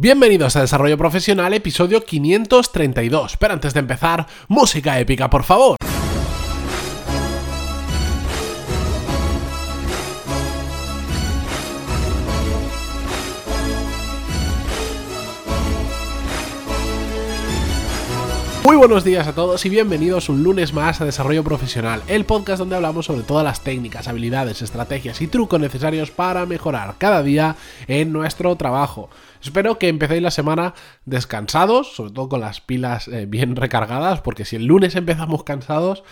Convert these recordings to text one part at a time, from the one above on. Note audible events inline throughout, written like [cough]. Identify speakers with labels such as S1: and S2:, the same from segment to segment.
S1: Bienvenidos a Desarrollo Profesional, episodio 532. Pero antes de empezar, música épica, por favor. Muy buenos días a todos y bienvenidos un lunes más a Desarrollo Profesional, el podcast donde hablamos sobre todas las técnicas, habilidades, estrategias y trucos necesarios para mejorar cada día en nuestro trabajo. Espero que empecéis la semana descansados, sobre todo con las pilas eh, bien recargadas, porque si el lunes empezamos cansados,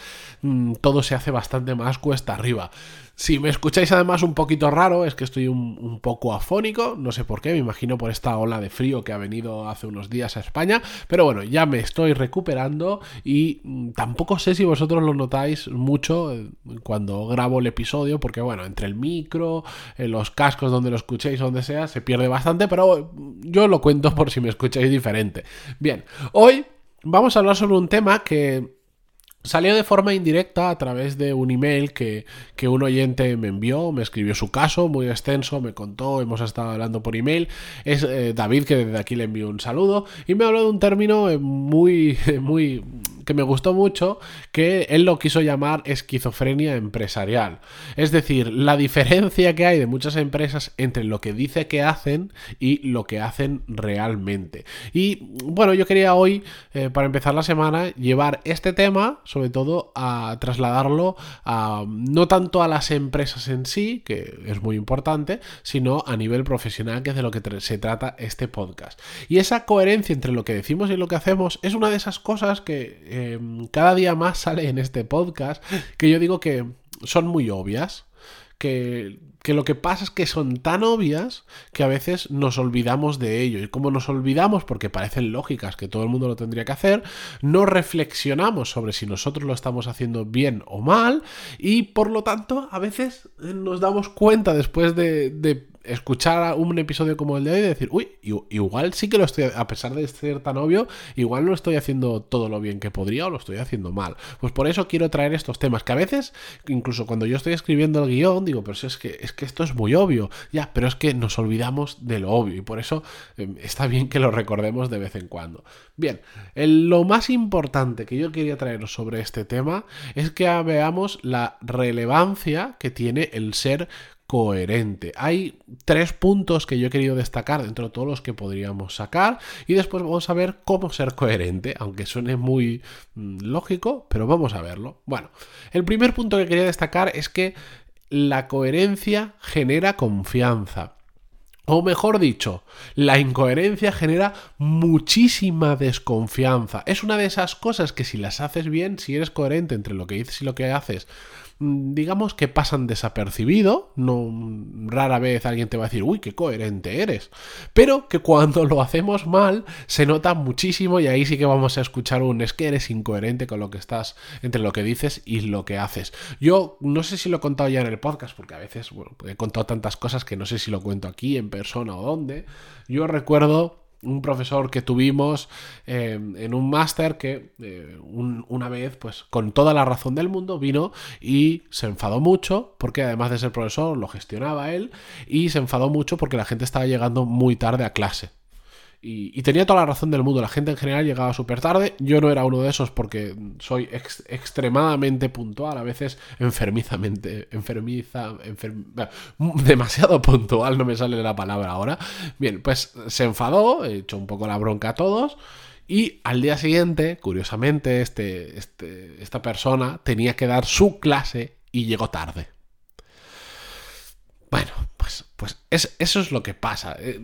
S1: mm, todo se hace bastante más cuesta arriba. Si me escucháis además un poquito raro, es que estoy un, poco afónico, no sé por qué, me imagino por esta ola de frío que ha venido hace unos días a España, pero bueno, ya me estoy recuperando y mm, tampoco sé si vosotros lo notáis mucho eh, cuando grabo el episodio, porque bueno, entre el micro, eh, los cascos donde lo escuchéis, donde sea, se pierde bastante, pero yo lo cuento por si me escucháis diferente. Bien, hoy vamos a hablar sobre un tema que Salió de forma indirecta a través de un email que, un oyente me envió, me escribió su caso muy extenso, me contó, hemos estado hablando por email. Es eh, David que desde aquí le envió un saludo y me habló de un término eh, muy, [laughs] muy que me gustó mucho, que él lo quiso llamar esquizofrenia empresarial. Es decir, la diferencia que hay de muchas empresas entre lo que dice que hacen y lo que hacen realmente. Y bueno, yo quería hoy, eh, para empezar la semana, llevar este tema, sobre todo, a trasladarlo a no tanto a las empresas en sí, que es muy importante, sino a nivel profesional, que es de lo que se trata este podcast. Y esa coherencia entre lo que decimos y lo que hacemos es una de esas cosas que Em, cada día más [laughs] sale en este podcast que yo digo que son muy obvias. Que, que, lo que pasa es que son tan obvias que a veces nos olvidamos de ello. Y como nos olvidamos porque parecen lógicas que todo el mundo lo tendría que hacer, no reflexionamos sobre si nosotros lo estamos haciendo bien o mal y por lo tanto a veces nos damos cuenta después de escuchar un episodio como el de hoy y decir, uy, igual sí que lo estoy, a pesar de ser tan obvio, igual no estoy haciendo todo lo bien que podría o lo estoy haciendo mal. Pues por eso quiero traer estos temas, que a veces, incluso cuando yo estoy escribiendo el guion, digo, pero es que, es que esto es muy obvio, ya, pero es que nos olvidamos de lo obvio y por eso em, está bien que lo recordemos de vez en cuando. Bien, lo más importante que yo quería traeros sobre este tema es que veamos la relevancia que tiene el ser coherente. Hay tres puntos que yo he querido destacar dentro de todos los que podríamos sacar y después vamos a ver cómo ser coherente, aunque suene muy mm, lógico, pero vamos a verlo. Bueno, el primer punto que quería destacar es que la coherencia genera confianza. O mejor dicho, la incoherencia genera muchísima desconfianza. Es una de esas cosas que si las haces bien, si eres coherente entre lo que dices y lo que haces, digamos que pasan desapercibido, no rara vez alguien te va a decir, "Uy, qué coherente eres", pero que cuando lo hacemos mal se nota muchísimo y ahí sí que vamos a escuchar un es que eres incoherente con lo que estás entre lo que dices y lo que haces. Yo no sé si lo he contado ya en el podcast porque a veces, bueno, he contado tantas cosas que no sé si lo cuento aquí en persona o dónde. Yo recuerdo un profesor que tuvimos eh, en un máster que eh, una vez, pues con toda la razón del mundo, vino y se enfadó mucho porque además de ser profesor lo gestionaba él y se enfadó mucho porque la gente estaba llegando muy tarde a clase. Y, tenía toda la razón del mundo. La gente en general llegaba súper tarde. Yo no era uno de esos porque soy extremadamente puntual. A veces enfermizamente. Enfermiza. demasiado [laughs] puntual. No me sale la palabra ahora. Bien, pues se enfadó. Echó un poco la bronca a todos. Y al día siguiente, curiosamente, este, este, esta persona tenía que dar su clase y llegó tarde. Bueno, pues, pues eso es lo que pasa. Eh,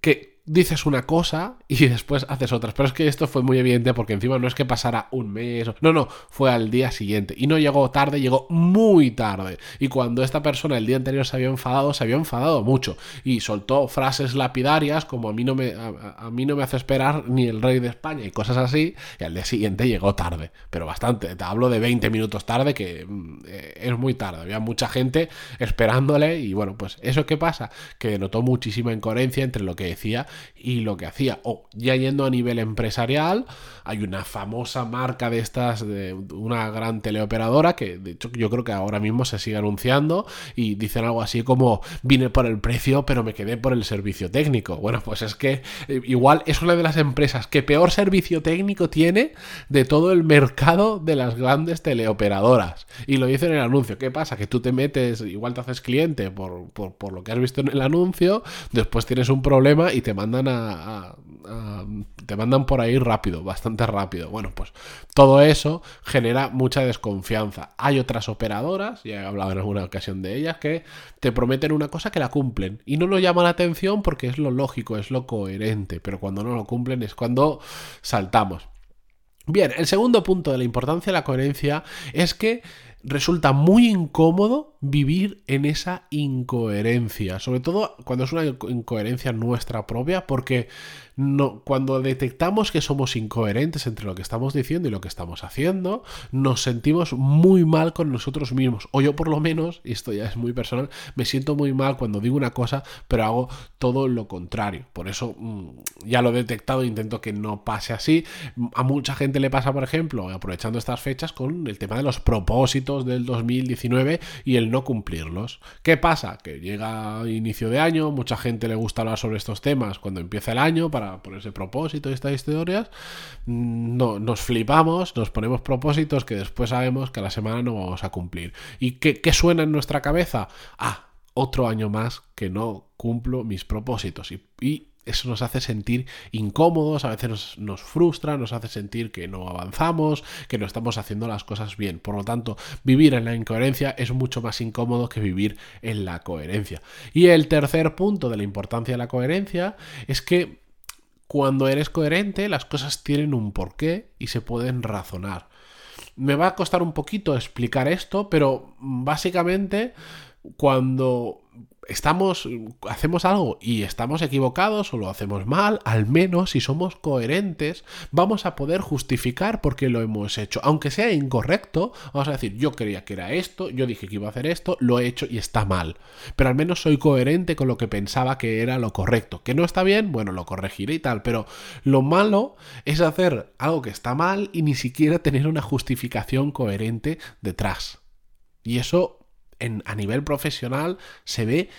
S1: que dices una cosa y [laughs] después haces otras. Pero es que esto fue muy evidente porque encima no es que pasara un mes. No, no, fue al día siguiente. Y no llegó tarde, llegó muy tarde. Y cuando esta persona el día anterior se había enfadado, se había enfadado mucho. Y soltó frases lapidarias como a mí no me, a, mí no me hace esperar ni el rey de España y cosas así. Y al día siguiente llegó tarde. Pero bastante. Te hablo de 20 minutos tarde que mm, eh, es muy tarde. Había mucha gente esperándole y bueno, pues eso qué pasa? Que notó muchísima incoherencia entre lo que decía y lo que hacía. O ya yendo a nivel empresarial, hay una famosa marca de estas, de una gran teleoperadora, que de hecho yo creo que ahora mismo se sigue anunciando y dicen algo así como vine por el precio pero me quedé por el servicio técnico. Bueno, pues es que eh, igual es una de las empresas que peor servicio técnico tiene de todo el mercado de las grandes teleoperadoras. Y lo dice en el anuncio. ¿Qué pasa? Que tú te metes, igual te haces cliente por, por, lo que has visto en el anuncio, después tienes un problema y te mandan a, te mandan por ahí rápido, bastante rápido. Bueno, pues todo eso genera mucha desconfianza. Hay otras operadoras, ya he hablado en alguna ocasión de ellas, que te prometen una cosa que la cumplen. Y no nos llama la atención porque es lo lógico, es lo coherente. Pero cuando no lo cumplen es cuando saltamos. Bien, el segundo punto de la importancia de la coherencia es que resulta muy incómodo vivir en esa incoherencia, sobre todo cuando es una incoherencia nuestra propia, porque no, cuando detectamos que somos incoherentes entre lo que estamos diciendo y lo que estamos haciendo, nos sentimos muy mal con nosotros mismos. O yo por lo menos, y esto ya es muy personal, me siento muy mal cuando digo una cosa, pero hago todo lo contrario. Por eso mm, ya lo he detectado e intento que no pase así. A mucha gente le pasa, por ejemplo, aprovechando estas fechas, con el tema de los propósitos del 2019 y el no cumplirlos. ¿Qué pasa? Que llega inicio de año, mucha gente le gusta hablar sobre estos temas cuando empieza el año para por ese propósito y estas historias, mm, no, nos flipamos, nos ponemos propósitos que después sabemos que a la semana no vamos a cumplir. ¿Y qué, suena en nuestra cabeza? Ah, otro año más que no cumplo mis propósitos. y eso nos hace sentir incómodos, a veces nos, frustra, nos hace sentir que no avanzamos, que no estamos haciendo las cosas bien. Por lo tanto, vivir en la incoherencia es mucho más incómodo que vivir en la coherencia. Y el tercer punto de la importancia de la coherencia es que cuando eres coherente, las cosas tienen un porqué y se pueden razonar. Me va a costar un poquito explicar esto, pero básicamente cuando estamos, hacemos algo y estamos equivocados o lo hacemos mal, al menos si somos coherentes, vamos a poder justificar por qué lo hemos hecho. Aunque sea incorrecto, vamos a decir, yo creía que era esto, yo dije que iba a hacer esto, lo he hecho y está mal. Pero al menos soy coherente con lo que pensaba que era lo correcto. Que no está bien, bueno, lo corregiré y tal. Pero lo malo es hacer algo que está mal y ni siquiera tener una justificación coherente detrás. Y eso a nivel profesional se ve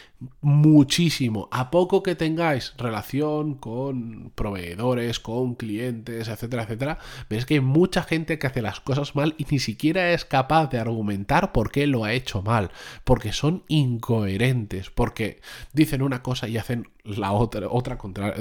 S1: muchísimo. A poco que tengáis relación con proveedores, con clientes, etcétera, etcétera, ves que hay mucha gente que hace las cosas mal y ni siquiera es capaz de argumentar por qué lo ha hecho mal, porque son incoherentes, porque dicen una cosa y hacen la otra, otra contra,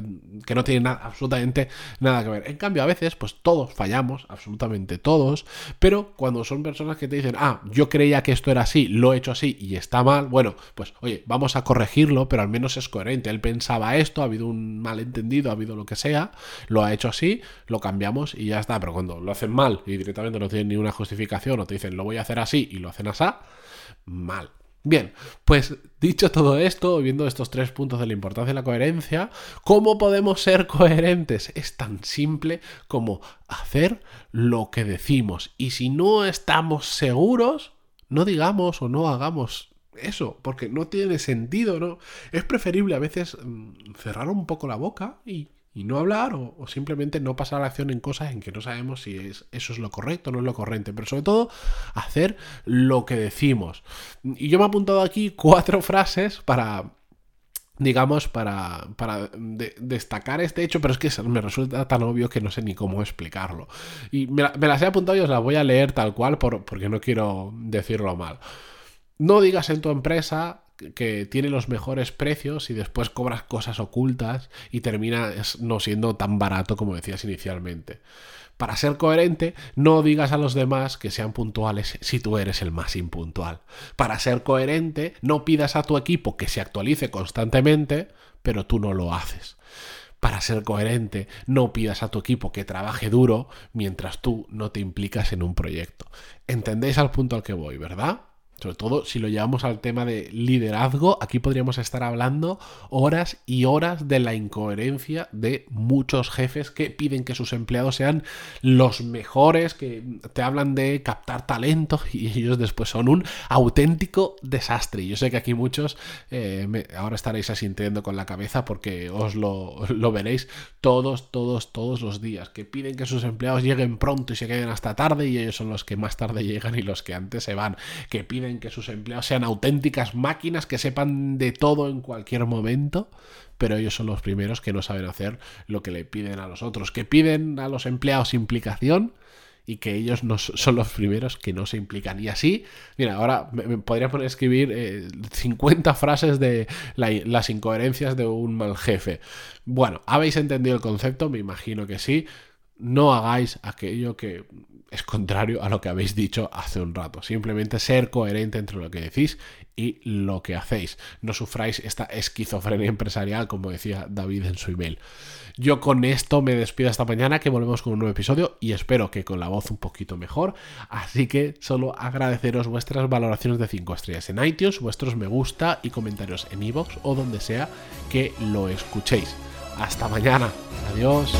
S1: que no tiene nada, absolutamente nada que ver. En cambio, a veces, pues todos fallamos, absolutamente todos, pero cuando son personas que te dicen, ah, yo creía que esto era así, lo he hecho así y está mal, bueno, pues oye, vamos a corregirlo, pero al menos es coherente. Él pensaba esto, ha habido un malentendido, ha habido lo que sea, lo ha hecho así, lo cambiamos y ya está. Pero cuando lo hacen mal y directamente no tienen ninguna justificación o te dicen, lo voy a hacer así y lo hacen así, mal. Bien, pues dicho todo esto, viendo estos tres puntos de la importancia de la coherencia, ¿cómo podemos ser coherentes? Es tan simple como hacer lo que decimos. Y si no estamos seguros, no digamos o no hagamos eso, porque no tiene sentido, ¿no? Es preferible a veces mm, cerrar un poco la boca y y no hablar o, simplemente no pasar a la acción en cosas en que no sabemos si es, eso es lo correcto o no es lo correcto, pero sobre todo hacer lo que decimos. Y yo me he apuntado aquí cuatro [laughs] frases para, digamos, para, para destacar este hecho, pero es que me resulta tan obvio que no sé ni cómo explicarlo. Y me, las he apuntado y os las voy a leer tal cual porque no quiero decirlo mal. No digas en tu empresa que tiene los mejores precios y después cobras cosas ocultas y termina no siendo tan barato como decías inicialmente. Para ser coherente, no digas a los demás que sean puntuales si tú eres el más impuntual. Para ser coherente, no pidas a tu equipo que se actualice constantemente, pero tú no lo haces. Para ser coherente, no pidas a tu equipo que trabaje duro mientras tú no te implicas en un proyecto. ¿Entendéis al punto al que voy, verdad? Sobre todo si lo llevamos al tema de liderazgo, aquí podríamos estar hablando horas y horas de la incoherencia de muchos jefes que piden que sus empleados sean los mejores, que te hablan de captar talento [laughs] y ellos después son un auténtico desastre. Yo sé que aquí muchos eh, ahora estaréis asintiendo con la cabeza porque os lo, [laughs] lo veréis todos, todos, todos los días, que piden que sus empleados lleguen pronto y se queden hasta tarde y ellos son los que más tarde llegan y los que antes se van, que piden que sus empleados sean auténticas máquinas que sepan de todo en cualquier momento, pero ellos son los primeros que no saben hacer lo que le piden a los otros, que piden a los empleados implicación y que ellos no son los primeros que no se implican. Y así, mira, ahora me, podría poner a escribir 50 eh, frases de las incoherencias de un mal jefe. Bueno, ¿habéis entendido el concepto? Me imagino que sí. No hagáis aquello que es contrario a lo que habéis dicho hace un rato. Simplemente ser coherente entre lo que decís y lo que hacéis. No sufráis esta esquizofrenia empresarial, como decía David en su email. Yo con esto me despido esta mañana, que volvemos con un nuevo episodio y espero que con la voz un poquito mejor. Así que solo agradeceros vuestras valoraciones de 5 estrellas en iTunes, vuestros me gusta y comentarios en iVoox o donde sea que lo escuchéis. Hasta mañana. Adiós.